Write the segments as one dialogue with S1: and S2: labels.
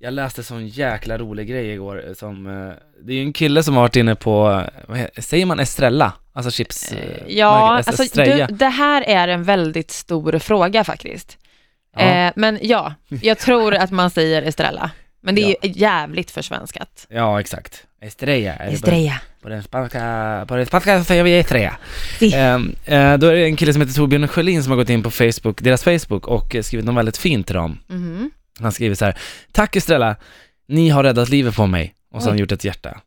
S1: Jag läste sån jäkla rolig grej igår eh, som, eh, det är ju en kille som har varit inne på, vad heter, säger man Estrella? Alltså chips? eh,
S2: Ja,
S1: märket,
S2: alltså
S1: Estrella.
S2: du, det här är en väldigt stor fråga faktiskt.
S1: Ja.
S2: Eh, men ja, jag tror att man säger Estrella. Men det är ju jävligt försvenskat.
S1: Ja, exakt. Estrella.
S2: Estrella.
S1: På, på den spanska, på den spanska säger vi Estrella.
S2: Si.
S1: Ehm, eh, då är det en kille som heter Torbjörn Sjölin som har gått in på Facebook, deras Facebook och skrivit något väldigt fint till dem.
S2: Mhm.
S1: Han skriver så här, Tack Estrella, ni har räddat livet på mig. Och så har han gjort ett hjärta.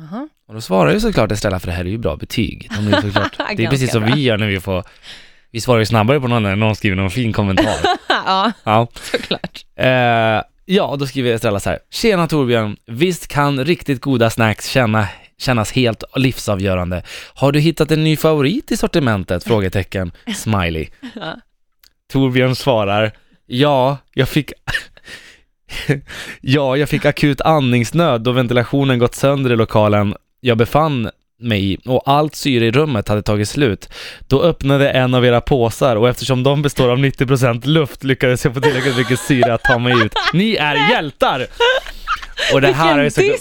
S2: Aha.
S1: Och då svarar ju såklart Estrella, för det här är ju bra betyg. De är såklart, det är precis som
S2: bra.
S1: vi gör när vi får, vi svarar ju snabbare på någon när någon skriver någon fin kommentar.
S2: ja,
S1: Ja.
S2: såklart.
S1: Eh, ja, och då skriver Estrella så här. Tjena Torbjörn, visst kan riktigt goda snacks känna, kännas helt livsavgörande. Har du hittat en ny favorit i sortimentet? Frågetecken. Smiley.
S2: Ja.
S1: Torbjörn svarar. Ja, jag fick... ja, jag fick akut andningsnöd då ventilationen gått sönder i lokalen jag befann mig i och allt syre i rummet hade tagit slut. Då öppnade en av era påsar och eftersom de består av 90% luft lyckades jag få tillräckligt mycket syre att ta mig ut. Ni är hjältar! Och det här är så...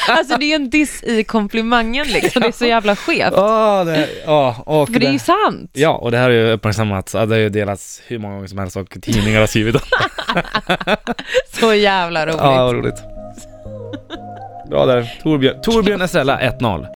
S2: Alltså det är en diss i komplimangen liksom, det är så jävla skevt.
S1: Ja, det, ja, och
S2: För det är ju sant.
S1: Ja, och det här har ju uppmärksammats, det har ju delats hur många gånger som helst och tidningar har skrivit om
S2: Så jävla roligt.
S1: Ja, roligt. Bra där. Torbjörn, Torbjörn Estrella 1-0.